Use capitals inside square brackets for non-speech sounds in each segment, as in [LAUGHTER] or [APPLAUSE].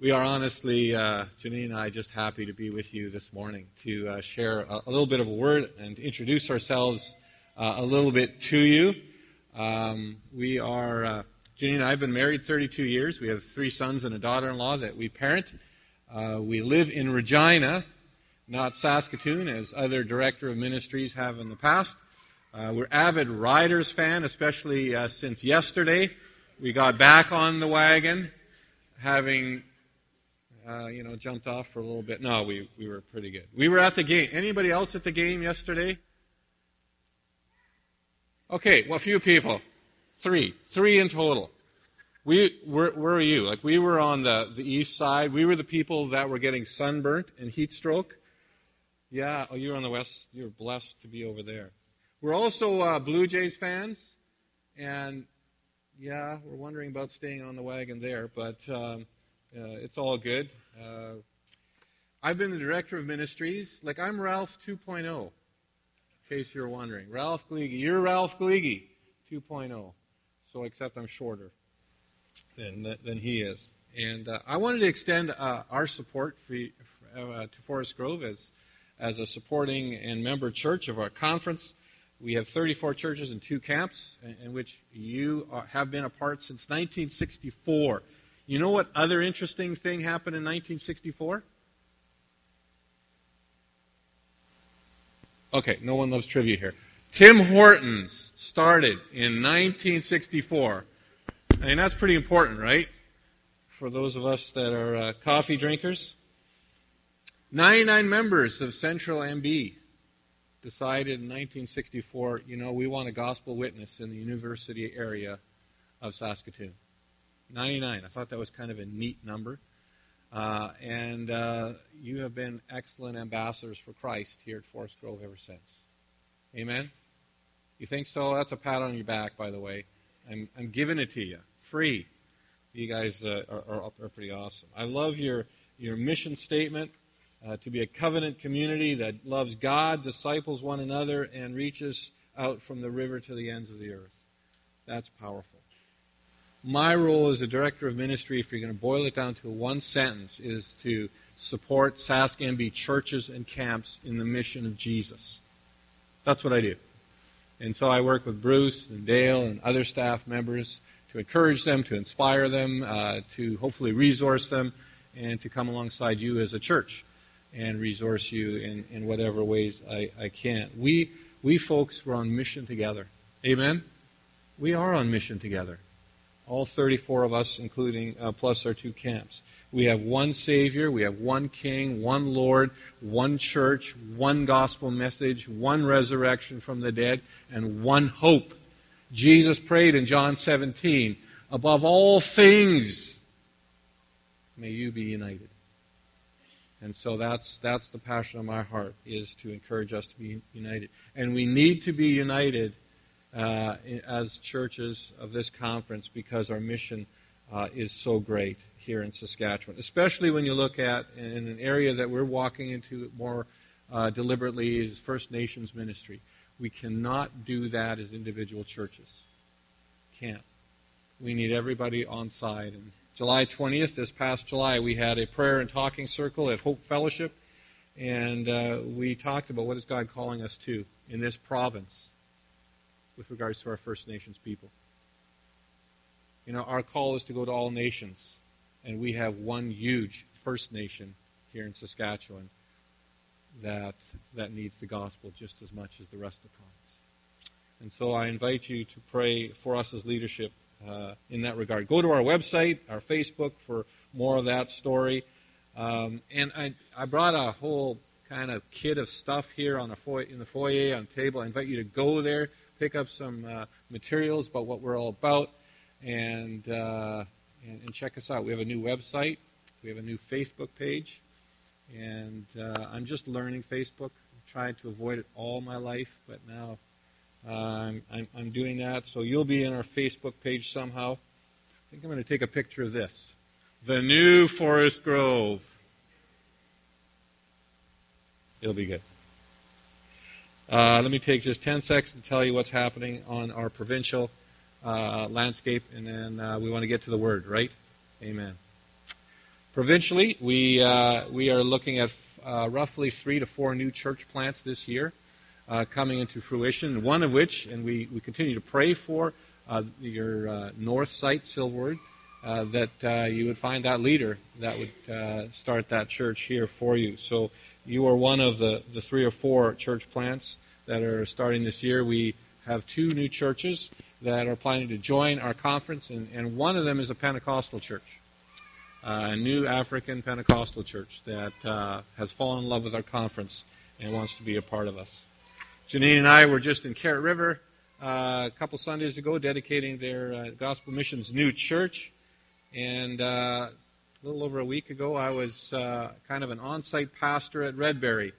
We are honestly, uh, Janine and I, just happy to be with you this morning to uh, share a, a, little bit of a word and introduce ourselves uh, a little bit to you. Um, we are, uh, Janine and I have been married 32 years. We have three sons and a daughter in law that we parent. Uh, we live in Regina, not Saskatoon, as other director of ministries have in the past. Uh, we're avid Riders fan, especially since yesterday. We got back on the wagon having uh, you know, jumped off for a little bit. No, we, we were pretty good. We were at the game. Anybody else at the game yesterday? Okay, well, a few people. Three. Three in total. We, where, where are you? Like, we were on the, the east side. We were the people that were getting sunburnt and heat stroke. Yeah, oh, you're on the west. You're blessed to be over there. We're also uh, Blue Jays fans. And, yeah, we're wondering about staying on the wagon there. But um, it's all good. Uh, I've been the director of ministries. Like, I'm Ralph 2.0, in case you're wondering. Ralph Gleege. You're Ralph Gleege 2.0. So, except I'm shorter than, than he is. And uh, I wanted to extend uh, our support for, uh, to Forest Grove as, as a supporting and member church of our conference. We have 34 churches and two camps, in, in which you are, have been a part since 1964. You know what other interesting thing happened in 1964? Okay, no one loves trivia here. Tim Hortons started in 1964. I mean, that's pretty important, right? For those of us that are uh, coffee drinkers. 99 members of Central MB decided in 1964, you know, we want a gospel witness in the university area of Saskatoon. 99. I thought that was kind of a neat number. Uh, and uh, you have been excellent ambassadors for Christ here at Forest Grove ever since. Amen? You think so? That's a pat on your back, by the way. I'm, I'm giving it to you free. You guys uh, are, are, are, pretty awesome. I love your, your mission statement uh, to be a covenant community that loves God, disciples one another, and reaches out from the river to the ends of the earth. That's powerful. My role as a director of ministry, if you're going to boil it down to one sentence, is to support Sask MB churches and camps in the mission of Jesus. That's what I do. And so I work with Bruce and Dale and other staff members to encourage them, to inspire them, uh, to hopefully resource them, and to come alongside you as a church and resource you in, in whatever ways I, I can. We, we folks were on mission together. Amen? We are on mission together all 34 of us, including uh, plus our two camps. We have one Savior, we have one King, one Lord, one church, one gospel message, one resurrection from the dead, and one hope. Jesus prayed in John 17, above all things, may you be united. And so that's, that's the passion of my heart, is to encourage us to be united. And we need to be united uh, as churches of this conference because our mission uh, is so great here in Saskatchewan, especially when you look at in an area that we're walking into more uh, deliberately is First Nations ministry. We cannot do that as individual churches. Can't. We need everybody on side. And July 20th, this past July, we had a prayer and talking circle at Hope Fellowship, and uh, we talked about what is God calling us to in this province with regards to our First Nations people. You know, our call is to go to all nations, and we have one huge First Nation here in Saskatchewan that that needs the gospel just as much as the rest of the province. And so I invite you to pray for us as leadership uh, in that regard. Go to our website, our Facebook for more of that story. Um, and I, I brought a whole kind of kit of stuff here on the in the foyer on the table. I invite you to go there pick up some uh, materials about what we're all about, and, uh, and, and check us out. We have a new website. We have a new Facebook page, and uh, I'm just learning Facebook. I've tried to avoid it all my life, but now uh, I'm, I'm, I'm doing that. So you'll be in our Facebook page somehow. I think I'm going to take a picture of this. The new Forest Grove. It'll be good. Uh, let me take just 10 seconds to tell you what's happening on our provincial uh, landscape, and then uh, we want to get to the Word, right? Amen. Provincially, we, uh, we are looking at uh, roughly three to four new church plants this year uh, coming into fruition, one of which, and we, we continue to pray for your north site, Silverwood, that you would find that leader that would start that church here for you. So you are one of the, the three or four church plants that are starting this year. We have two new churches that are planning to join our conference, and, and one of them is a Pentecostal church, uh, a new African Pentecostal church that uh, has fallen in love with our conference and wants to be a part of us. Janine and I were just in Carrot River uh, a couple Sundays ago dedicating their uh, Gospel Missions new church, and uh, a little over a week ago I was uh, kind of an on-site pastor at Redberry.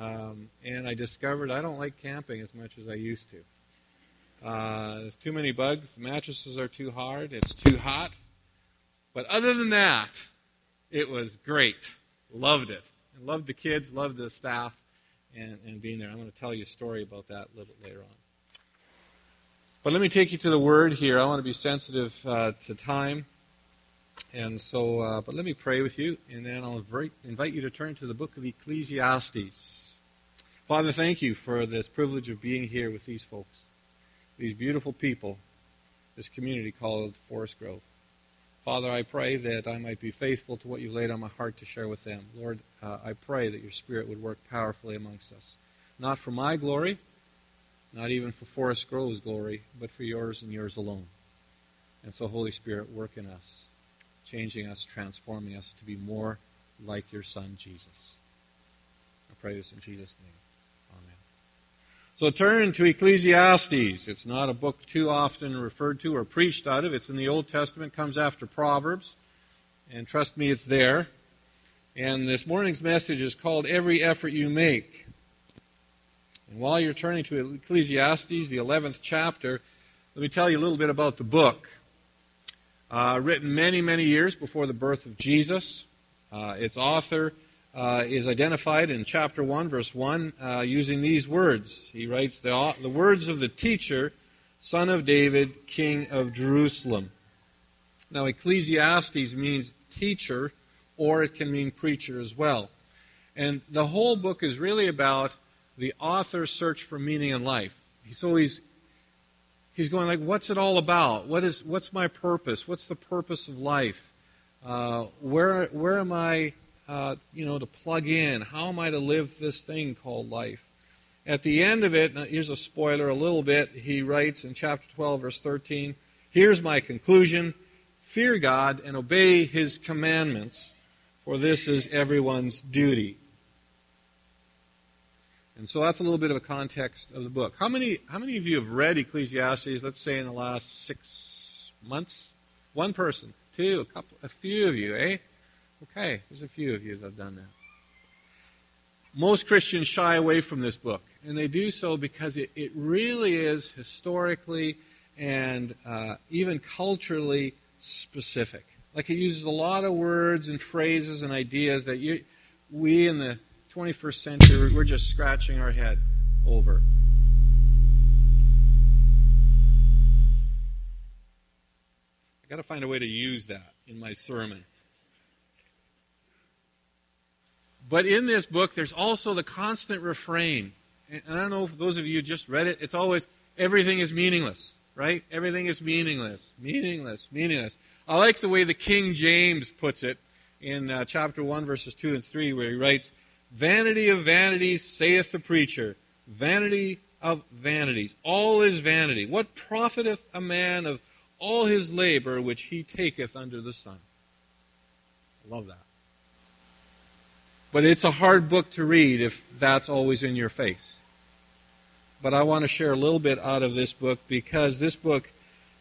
Um, and I discovered I don't like camping as much as I used to. Uh, there's too many bugs. The mattresses are too hard. It's too hot. But other than that, it was great. Loved it. Loved the kids, loved the staff, and, and being there. I'm going to tell you a story about that a little bit later on. But let me take you to the word here. I want to be sensitive uh, to time. And so, uh, but let me pray with you, and then I'll invite, you to turn to the book of Ecclesiastes. Father, thank you for this privilege of being here with these folks these beautiful people, this community called Forest Grove. Father, I pray that I might be faithful to what you've laid on my heart to share with them. Lord, uh, I pray that your Spirit would work powerfully amongst us. Not for my glory, not even for Forest Grove's glory, but for yours and yours alone. And so, Holy Spirit, work in us, changing us, transforming us to be more like your Son, Jesus. I pray this in Jesus' name. Amen. So turn to Ecclesiastes. It's not a book too often referred to or preached out of. It's in the Old Testament, comes after Proverbs. And trust me, it's there. And this morning's message is called Every Effort You Make. And while you're turning to Ecclesiastes, the 11th chapter, let me tell you a little bit about the book. Uh, written many, many years before the birth of Jesus. Uh, its author uh, is identified in chapter 1, verse 1, uh, using these words. He writes, the, the words of the teacher, son of David, king of Jerusalem. Now, Ecclesiastes means teacher, or it can mean preacher as well. And the whole book is really about the author's search for meaning in life. So he's he's going like, what's it all about? What is what's my purpose? What's the purpose of life? Uh, where where am I uh, you know, to plug in. How am I to live this thing called life? At the end of it, here's a spoiler a little bit, he writes in chapter 12, verse 13, Here's my conclusion fear God and obey his commandments, for this is everyone's duty. And so that's a little bit of a context of the book. How many, how many of you have read Ecclesiastes, let's say in the last six months? One person, two, a couple, a few of you, eh? Okay, there's a few of you that have done that. Most Christians shy away from this book, and they do so because it, it really is historically and uh, even culturally specific. Like it uses a lot of words and phrases and ideas that you, we in the 21st century, we're just scratching our head over. I got to find a way to use that in my sermon. But in this book, there's also the constant refrain. And I don't know if those of you just read it, it's always everything is meaningless, right? Everything is meaningless, meaningless, meaningless. I like the way the King James puts it in uh, chapter 1, verses 2 and 3, where he writes, Vanity of vanities, saith the preacher, vanity of vanities. All is vanity. What profiteth a man of all his labor which he taketh under the sun? I love that. But it's a hard book to read if that's always in your face. But I want to share a little bit out of this book because this book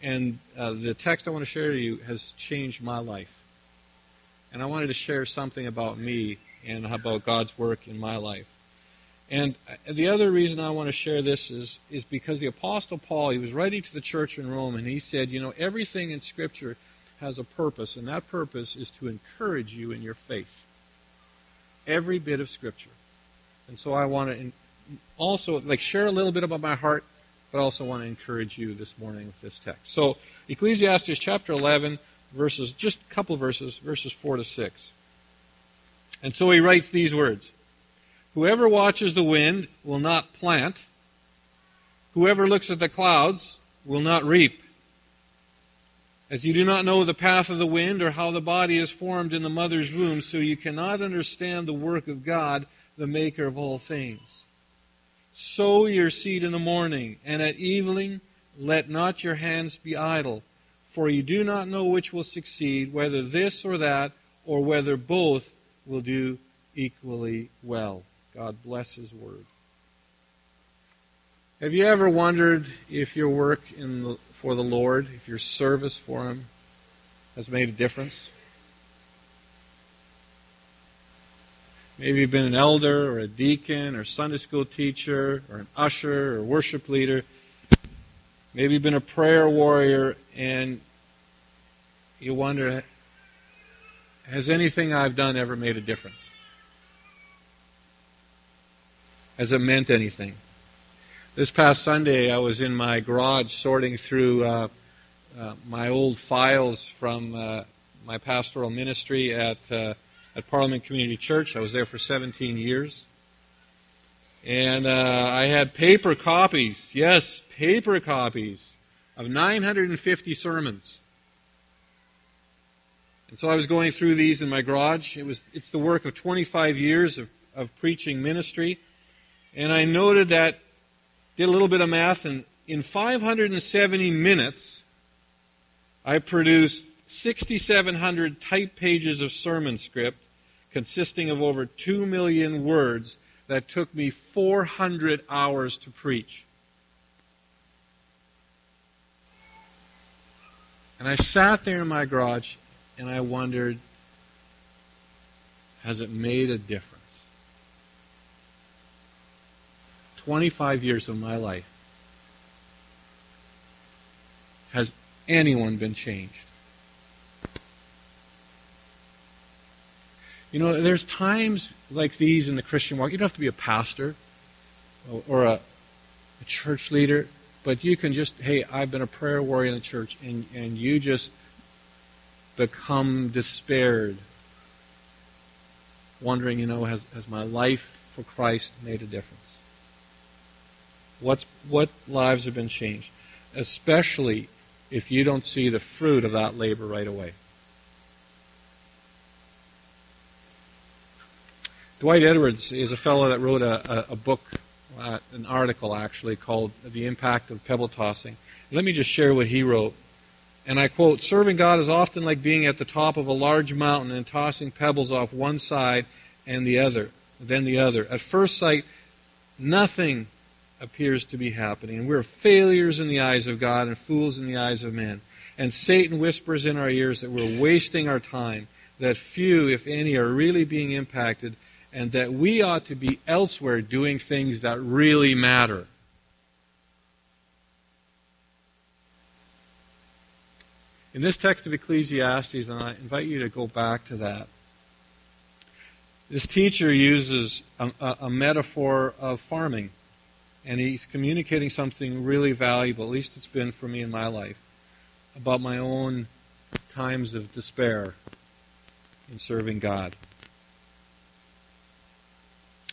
and uh, the text I want to share to you has changed my life. And I wanted to share something about me and about God's work in my life. And the other reason I want to share this is, is because the Apostle Paul, he was writing to the church in Rome, and he said, you know, everything in Scripture has a purpose, and that purpose is to encourage you in your faith every bit of Scripture. And so I want to also like share a little bit about my heart, but also want to encourage you this morning with this text. So Ecclesiastes chapter 11, verses, just a couple verses, verses 4 to 6. And so he writes these words Whoever watches the wind will not plant, whoever looks at the clouds will not reap. As you do not know the path of the wind or how the body is formed in the mother's womb, so you cannot understand the work of God, the maker of all things. Sow your seed in the morning, and at evening let not your hands be idle, for you do not know which will succeed, whether this or that, or whether both will do equally well. God bless His Word. Have you ever wondered if your work the, for the Lord, if your service for Him, has made a difference? Maybe you've been an elder or a deacon or Sunday school teacher or an usher or worship leader. Maybe you've been a prayer warrior and you wonder has anything I've done ever made a difference? Has it meant anything? This past Sunday, I was in my garage sorting through uh, uh, my old files from uh, my pastoral ministry at, uh, at Parliament Community Church. I was there for 17 years. And uh, I had paper copies, yes, paper copies of 950 sermons. And so I was going through these in my garage. It was, it's the work of 25 years of, of preaching ministry. And I noted that did a little bit of math, and in 570 minutes, I produced 6,700 type pages of sermon script consisting of over 2 million words that took me 400 hours to preach. And I sat there in my garage and I wondered, has it made a difference? 25 years of my life, has anyone been changed? You know, there's times like these in the Christian walk. You don't have to be a pastor or a, a church leader, but you can just, hey, I've been a prayer warrior in the church, and, and you just become despaired, wondering, you know, has, has my life for Christ made a difference? What's, what lives have been changed? Especially if you don't see the fruit of that labor right away. Dwight Edwards is a fellow that wrote a, a, a book, uh, an article actually, called The Impact of Pebble Tossing. Let me just share what he wrote. And I quote Serving God is often like being at the top of a large mountain and tossing pebbles off one side and the other, then the other. At first sight, nothing appears to be happening. And we're failures in the eyes of God and fools in the eyes of men. And Satan whispers in our ears that we're wasting our time, that few, if any, are really being impacted, and that we ought to be elsewhere doing things that really matter. In this text of Ecclesiastes, and I invite you to go back to that, this teacher uses a, a, metaphor of farming and he's communicating something really valuable, at least it's been for me in my life, about my own times of despair in serving God.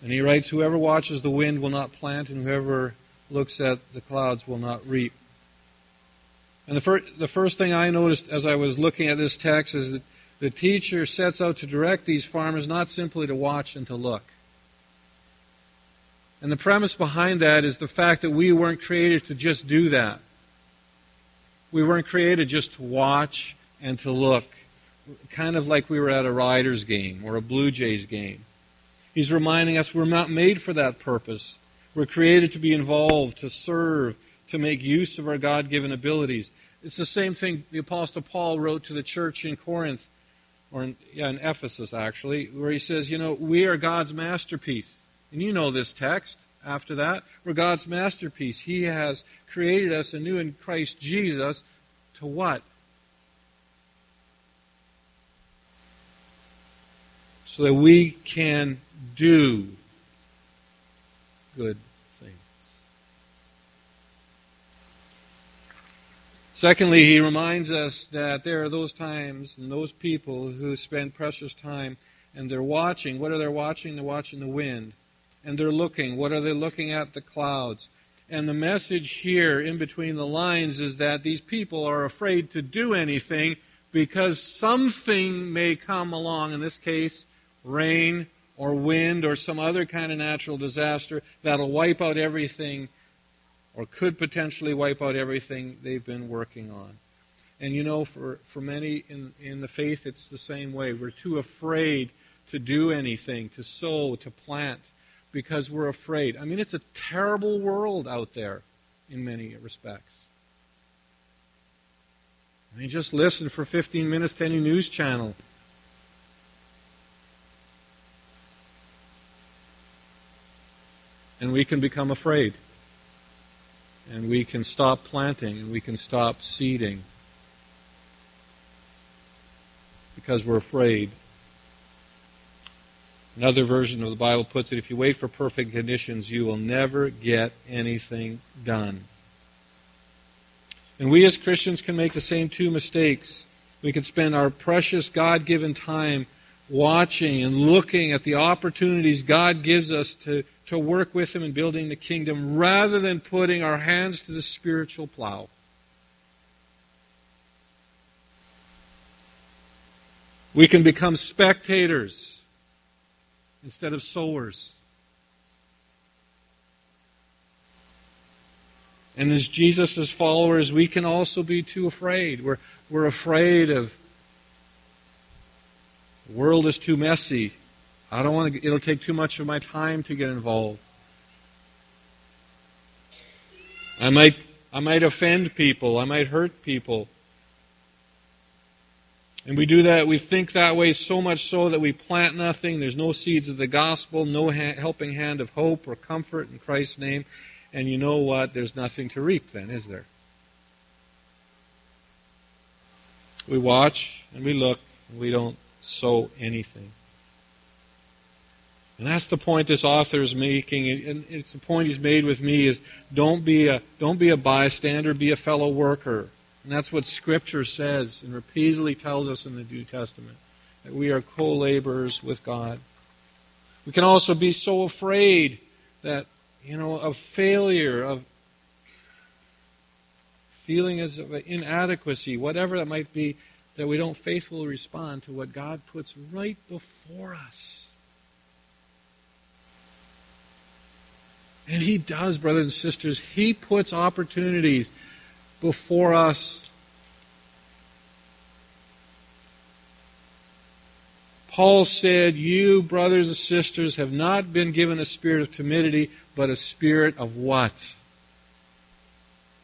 And he writes, Whoever watches the wind will not plant, and whoever looks at the clouds will not reap. And the, fir- the first thing I noticed as I was looking at this text is that the teacher sets out to direct these farmers not simply to watch and to look and the premise behind that is the fact that we weren't created to just do that. We weren't created just to watch and to look, kind of like we were at a Riders game or a Blue Jays game. He's reminding us we're not made for that purpose. We're created to be involved, to serve, to make use of our God given abilities. It's the same thing the Apostle Paul wrote to the church in Corinth, or in, yeah, in Ephesus actually, where he says, You know, we are God's masterpiece. And you know this text after that. We're God's masterpiece. He has created us anew in Christ Jesus to what? So that we can do good things. Secondly, he reminds us that there are those times and those people who spend precious time and they're watching. What are they watching? They're watching the wind. And they're looking. What are they looking at? The clouds. And the message here in between the lines is that these people are afraid to do anything because something may come along, in this case, rain or wind or some other kind of natural disaster that'll wipe out everything or could potentially wipe out everything they've been working on. And you know, for, for many in, in the faith, it's the same way. We're too afraid to do anything, to sow, to plant, because we're afraid. I mean, it's a terrible world out there in many respects. I mean, just listen for 15 minutes to any news channel. And we can become afraid and we can stop planting and we can stop seeding because we're afraid. Another version of the Bible puts it if you wait for perfect conditions, you will never get anything done. And we as Christians can make the same two mistakes. We can spend our precious God given time watching and looking at the opportunities God gives us to to work with Him in building the kingdom rather than putting our hands to the spiritual plow. We can become spectators instead of sowers. And as Jesus' followers, we can also be too afraid. We're, we're afraid of the world is too messy. I don't want to, it'll take too much of my time to get involved. I might, I might offend people. I might hurt people. And we do that, we think that way so much so that we plant nothing. There's no seeds of the gospel, no helping hand of hope or comfort in Christ's name. And you know what? There's nothing to reap then, is there? We watch and we look and we don't sow anything. And that's the point this author is making, and it's the point he's made with me is don't be a don't be a bystander, be a fellow worker. And that's what Scripture says and repeatedly tells us in the New Testament that we are co-laborers with God. We can also be so afraid that you know of failure, of feeling as of inadequacy, whatever that might be, that we don't faithfully respond to what God puts right before us. And He does, brothers and sisters. He puts opportunities before us. Paul said, You, brothers and sisters, have not been given a spirit of timidity, but a spirit of what?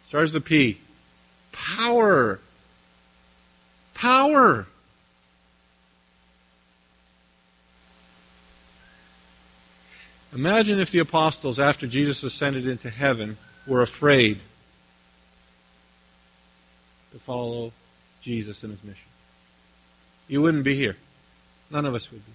Starts the P. Power. Power. Imagine if the apostles, after Jesus ascended into heaven, were afraid to follow Jesus in his mission. You wouldn't be here. None of us would be.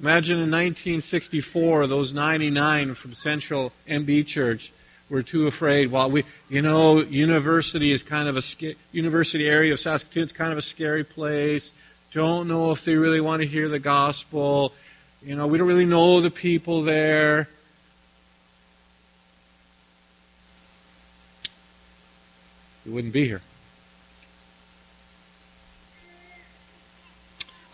Imagine in 1964, those 99 from Central MB Church were too afraid. Well, we, you know, university is kind of a university area of Saskatoon. It's kind of a scary place. Don't know if they really want to hear the gospel. You know, we don't really know the people there. We wouldn't be here.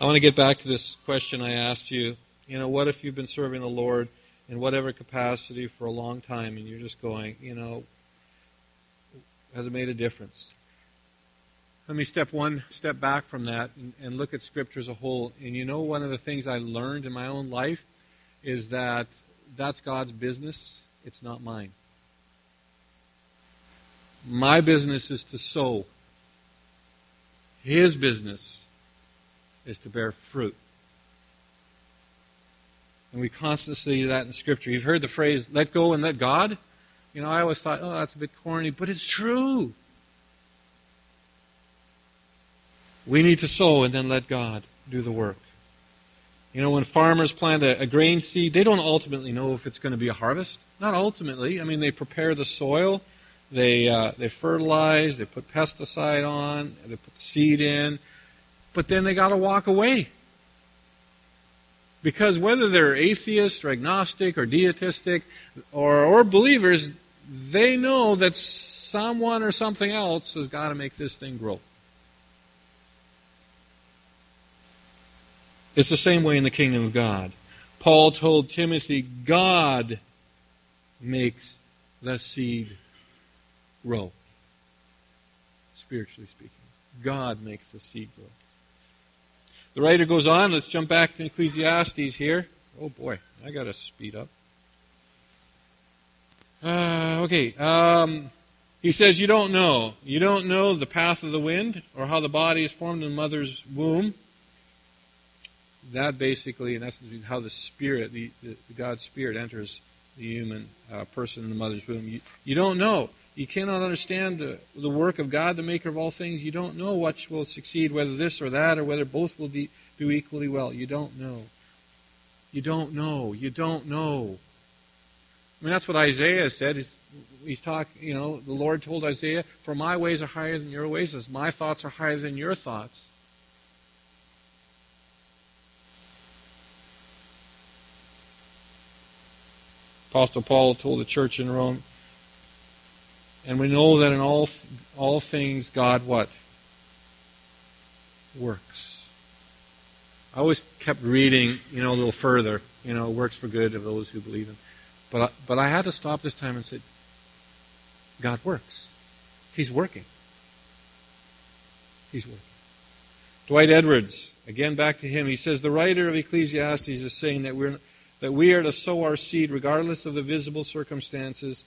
I want to get back to this question I asked you. You know, what if you've been serving the Lord in whatever capacity for a long time and you're just going, you know, has it made a difference? Let me step one step back from that and, and, look at Scripture as a whole. And you know, one of the things I learned in my own life is that that's God's business, it's not mine. My business is to sow, His business is to bear fruit. And we constantly see that in Scripture. You've heard the phrase, let go and let God. You know, I always thought, oh, that's a bit corny, but it's true. We need to sow and then let God do the work. You know, when farmers plant a, a, grain seed, they don't ultimately know if it's going to be a harvest. Not ultimately. I mean, they prepare the soil, they uh, they fertilize, they put pesticide on, they put the seed in, but then they got to walk away. Because whether they're atheist or agnostic or deistic or, or believers, they know that someone or something else has got to make this thing grow. It's the same way in the kingdom of God. Paul told Timothy, God makes the seed grow. Spiritually speaking, God makes the seed grow. The writer goes on. Let's jump back to Ecclesiastes here. Oh boy, I got to speed up. Uh, okay. Um, he says, You don't know. You don't know the path of the wind or how the body is formed in the mother's womb. That basically, and that's how the spirit, the, the, the God's spirit, enters the human uh, person in the mother's womb. You, you don't know. You cannot understand the, the work of God, the maker of all things. You don't know what will succeed, whether this or that, or whether both will de- do equally well. You don't know. You don't know. You don't know. I mean, that's what Isaiah said. He's, he's talking, you know, the Lord told Isaiah, For my ways are higher than your ways, as my thoughts are higher than your thoughts. Apostle Paul told the church in Rome, and we know that in all, all things, God what? Works. I always kept reading, you know, a little further. You know, works for good of those who believe in. But I, but I had to stop this time and say, God works. He's working. He's working. Dwight Edwards, again back to him, he says the writer of Ecclesiastes is saying that we're that we are to sow our seed regardless of the visible circumstances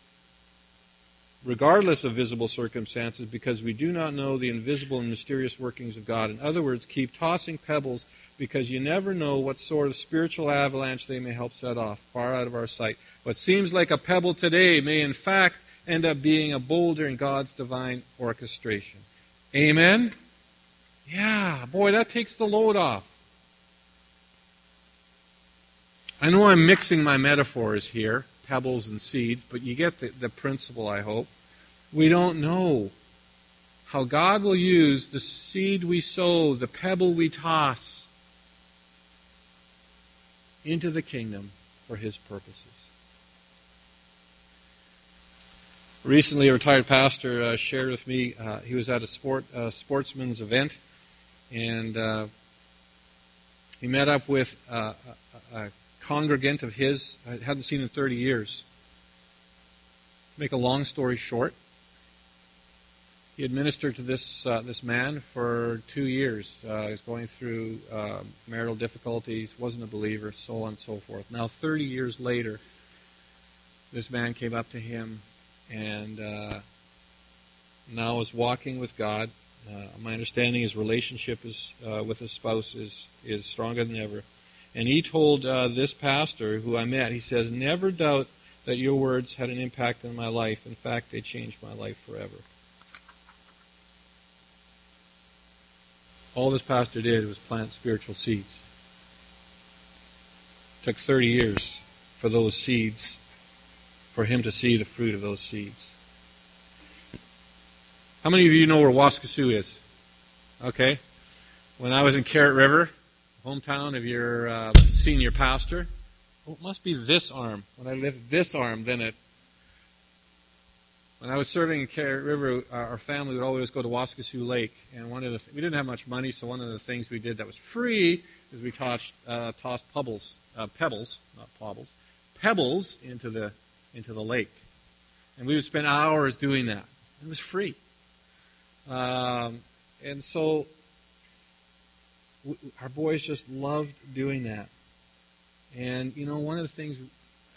regardless of visible circumstances, because we do not know the invisible and mysterious workings of God. In other words, keep tossing pebbles because you never know what sort of spiritual avalanche they may help set off, far out of our sight. What seems like a pebble today may, in fact, end up being a boulder in God's divine orchestration. Amen? Yeah, boy, that takes the load off. I know I'm mixing my metaphors here pebbles and seeds, but you get the, the principle, I hope. We don't know how God will use the seed we sow, the pebble we toss, into the kingdom for His purposes. Recently, a retired pastor uh, shared with me, uh, he was at a sport, uh, sportsman's event, and uh, he met up with uh, a, a congregant of his I hadn't seen in 30 years. Make a long story short, he had ministered to this uh, this man for two years. Uh, he was going through uh, marital difficulties, wasn't a believer, so on and so forth. Now, 30 years later, this man came up to him and uh, now is walking with God. Uh, my understanding, his relationship is, uh, with his spouse is is stronger than ever. And he told uh, this pastor who I met, he says, Never doubt that your words had an impact on my life. In fact, they changed my life forever. All this pastor did was plant spiritual seeds. It took 30 years for those seeds, for him to see the fruit of those seeds. How many of you know where Waskesiu is? Okay. When I was in Carrot River, hometown of your uh, senior pastor. Oh, it must be this arm. When I lift this arm, then it. When I was serving in Carrot River, our family would always go to Waskesiu Lake, and one of the we didn't have much money, so one of the things we did that was free is we tossed uh, tossed pebbles, uh, pebbles, not pobbles, pebbles into the into the lake, and we would spend hours doing that. It was free, um, and so our boys just loved doing that. And, you know, one of the things,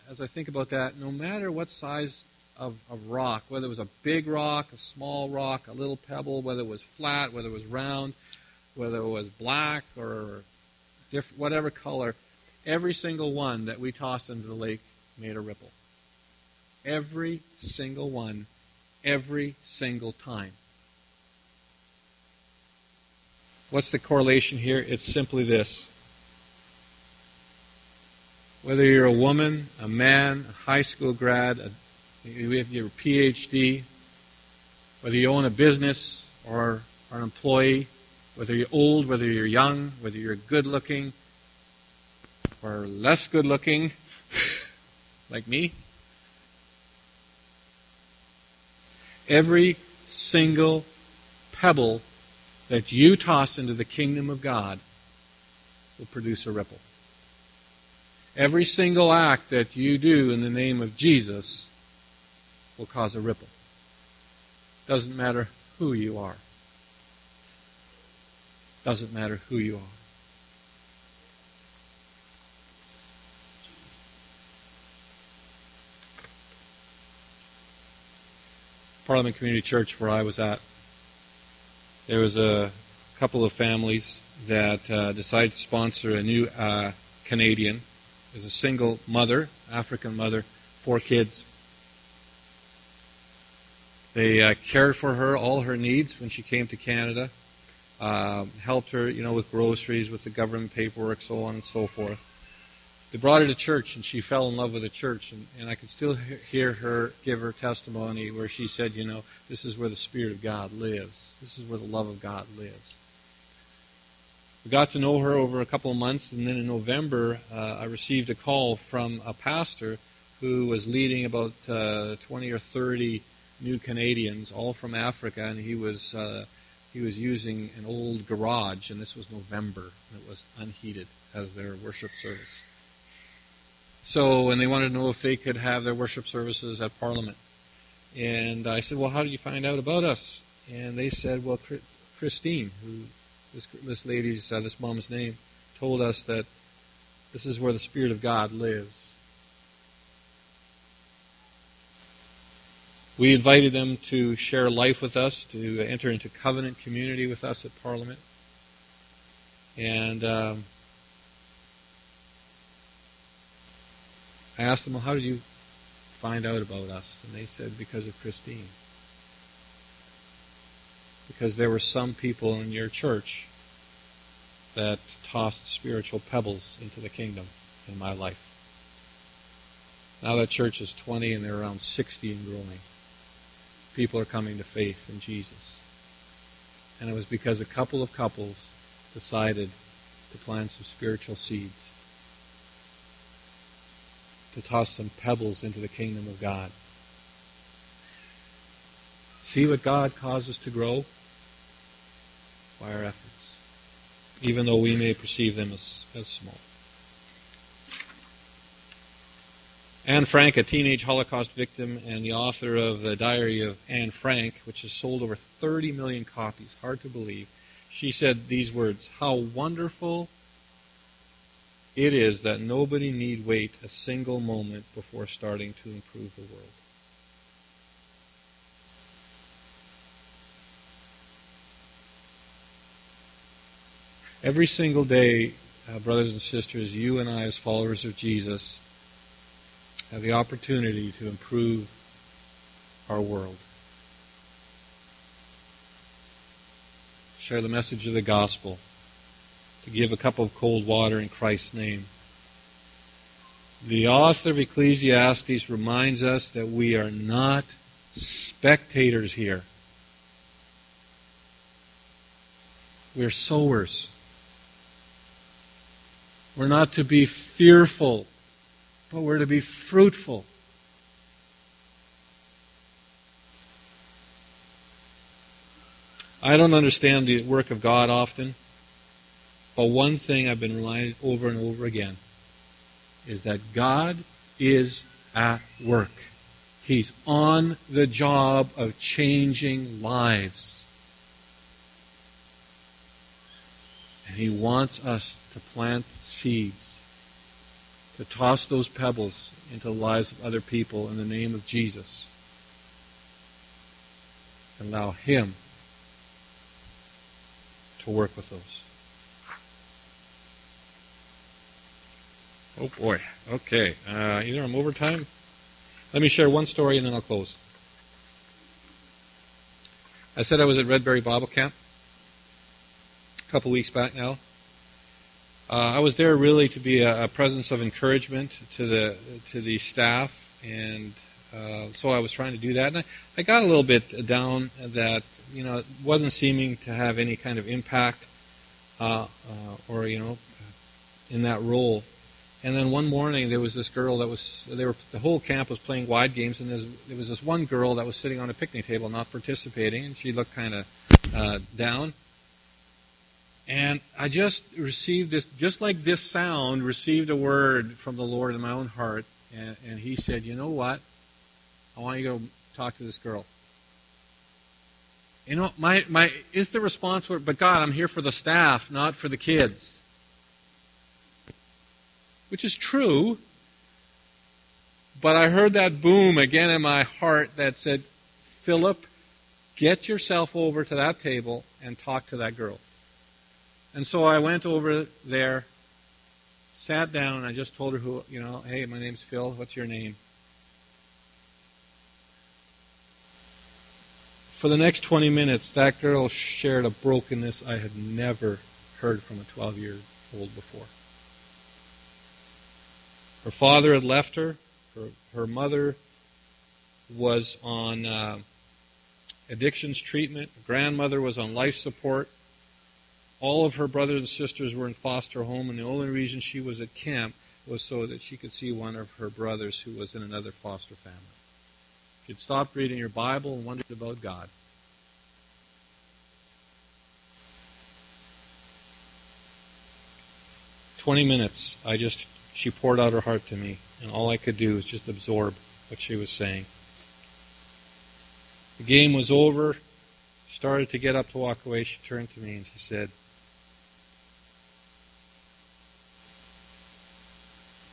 as I think about that, no matter what size of, of rock, whether it was a big rock, a small rock, a little pebble, whether it was flat, whether it was round, whether it was black or different, whatever color, every single one that we tossed into the lake made a ripple. Every single one, every single time. What's the correlation here? It's simply this. Whether you're a woman, a man, a high school grad, a, you have your PhD, Whether you own a business or are an employee, whether you're old, whether you're young, whether you're good looking or less good looking, [LAUGHS] like me, every single pebble that you toss into the kingdom of God will produce a ripple. Every single act that you do in the name of Jesus will cause a ripple. Doesn't matter who you are. Doesn't matter who you are. Parliament Community Church, where I was at, there was a couple of families that uh, decided to sponsor a new uh, Canadian. There's a single mother, African mother, four kids. They uh, cared for her, all her needs when she came to Canada, uh, helped her, you know, with groceries, with the government paperwork, so on and so forth. They brought her to church, and she fell in love with the church. And, and I could still hear her give her testimony where she said, you know, this is where the Spirit of God lives. This is where the love of God lives. We got to know her over a couple of months, and then in November, uh, I received a call from a pastor who was leading about uh, 20 or 30 new Canadians, all from Africa, and he was uh, he was using an old garage, and this was November, and it was unheated as their worship service. So, and they wanted to know if they could have their worship services at Parliament. And I said, well, how did you find out about us? And they said, well, Christine, who this, this lady's, uh, this mom's name, told us that this is where the Spirit of God lives. We invited them to share life with us, to enter into covenant community with us at Parliament. And um, I asked them, well, how did you find out about us? And they said, because of Christine. Because there were some people in your church that tossed spiritual pebbles into the kingdom in my life. Now that church is 20 and they're around 60 and growing. People are coming to faith in Jesus. And it was because a couple of couples decided to plant some spiritual seeds to toss some pebbles into the kingdom of God. See what God causes to grow? By our efforts, even though we may perceive them as, as small. Anne Frank, a teenage Holocaust victim and the author of the Diary of Anne Frank, which has sold over 30 million copies, hard to believe, she said these words How wonderful it is that nobody need wait a single moment before starting to improve the world. Every single day, uh, brothers and sisters, you and I, as followers of Jesus, have the opportunity to improve our world. Share the message of the gospel to give a cup of cold water in Christ's name. The author of Ecclesiastes reminds us that we are not spectators here. We're sowers. We're not to be fearful, but we're to be fruitful. I don't understand the work of God often. But one thing I've been reminded over and over again is that God is at work. He's on the job of changing lives. And He wants us to plant seeds, to toss those pebbles into the lives of other people in the name of Jesus. Allow Him to work with those. Oh boy. Okay. Uh, either I'm overtime. Let me share one story and then I'll close. I said I was at Redberry Bible Camp a couple weeks back now. Uh, I was there really to be a, a, presence of encouragement to the to the staff and uh, so I was trying to do that, and I, I got a little bit down that you know it wasn't seeming to have any kind of impact, uh, uh, or you know, in that role. And then one morning there was this girl that was they were the whole camp was playing wide games, and there was this one girl that was sitting on a picnic table not participating, and she looked kind of uh, down. And I just received this, just like this sound, received a word from the Lord in my own heart. And, and He said, You know what? I want you to go talk to this girl. You know, my, my is the response, but God, I'm here for the staff, not for the kids. Which is true. But I heard that boom again in my heart that said, Philip, get yourself over to that table and talk to that girl. And so I went over there, sat down, and I just told her who, you know, hey, my name's Phil. What's your name? For the next 20 minutes, that girl shared a brokenness I had never heard from a 12 year old before. Her father had left her. Her, her mother was on uh, addictions treatment. Grandmother was on life support. All of her brothers and sisters were in foster home, and the only reason she was at camp was so that she could see one of her brothers who was in another foster family. She'd stopped reading her Bible and wondered about God. Twenty minutes, I just she poured out her heart to me, and all I could do was just absorb what she was saying. The game was over. She started to get up to walk away. She turned to me and she said,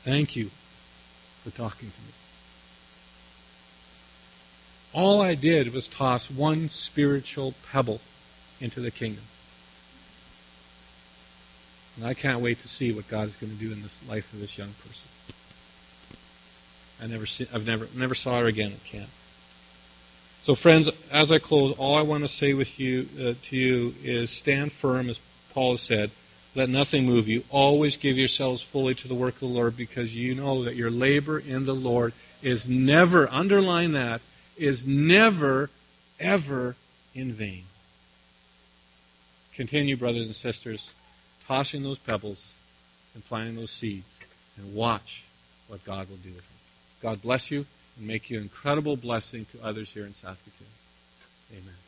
Thank you for talking to me. All I did was toss one spiritual pebble into the kingdom. And I can't wait to see what God is going to do in this life of this young person. I never see, I've never never saw her again at camp. So, friends, as I close, all I want to say with you uh, to you is stand firm, as Paul has said. Let nothing move you. Always give yourselves fully to the work of the Lord because you know that your labor in the Lord is never, underline that, is never, ever in vain. Continue, brothers and sisters, tossing those pebbles and planting those seeds and watch what God will do with them. God bless you and make you an incredible blessing to others here in Saskatoon. Amen.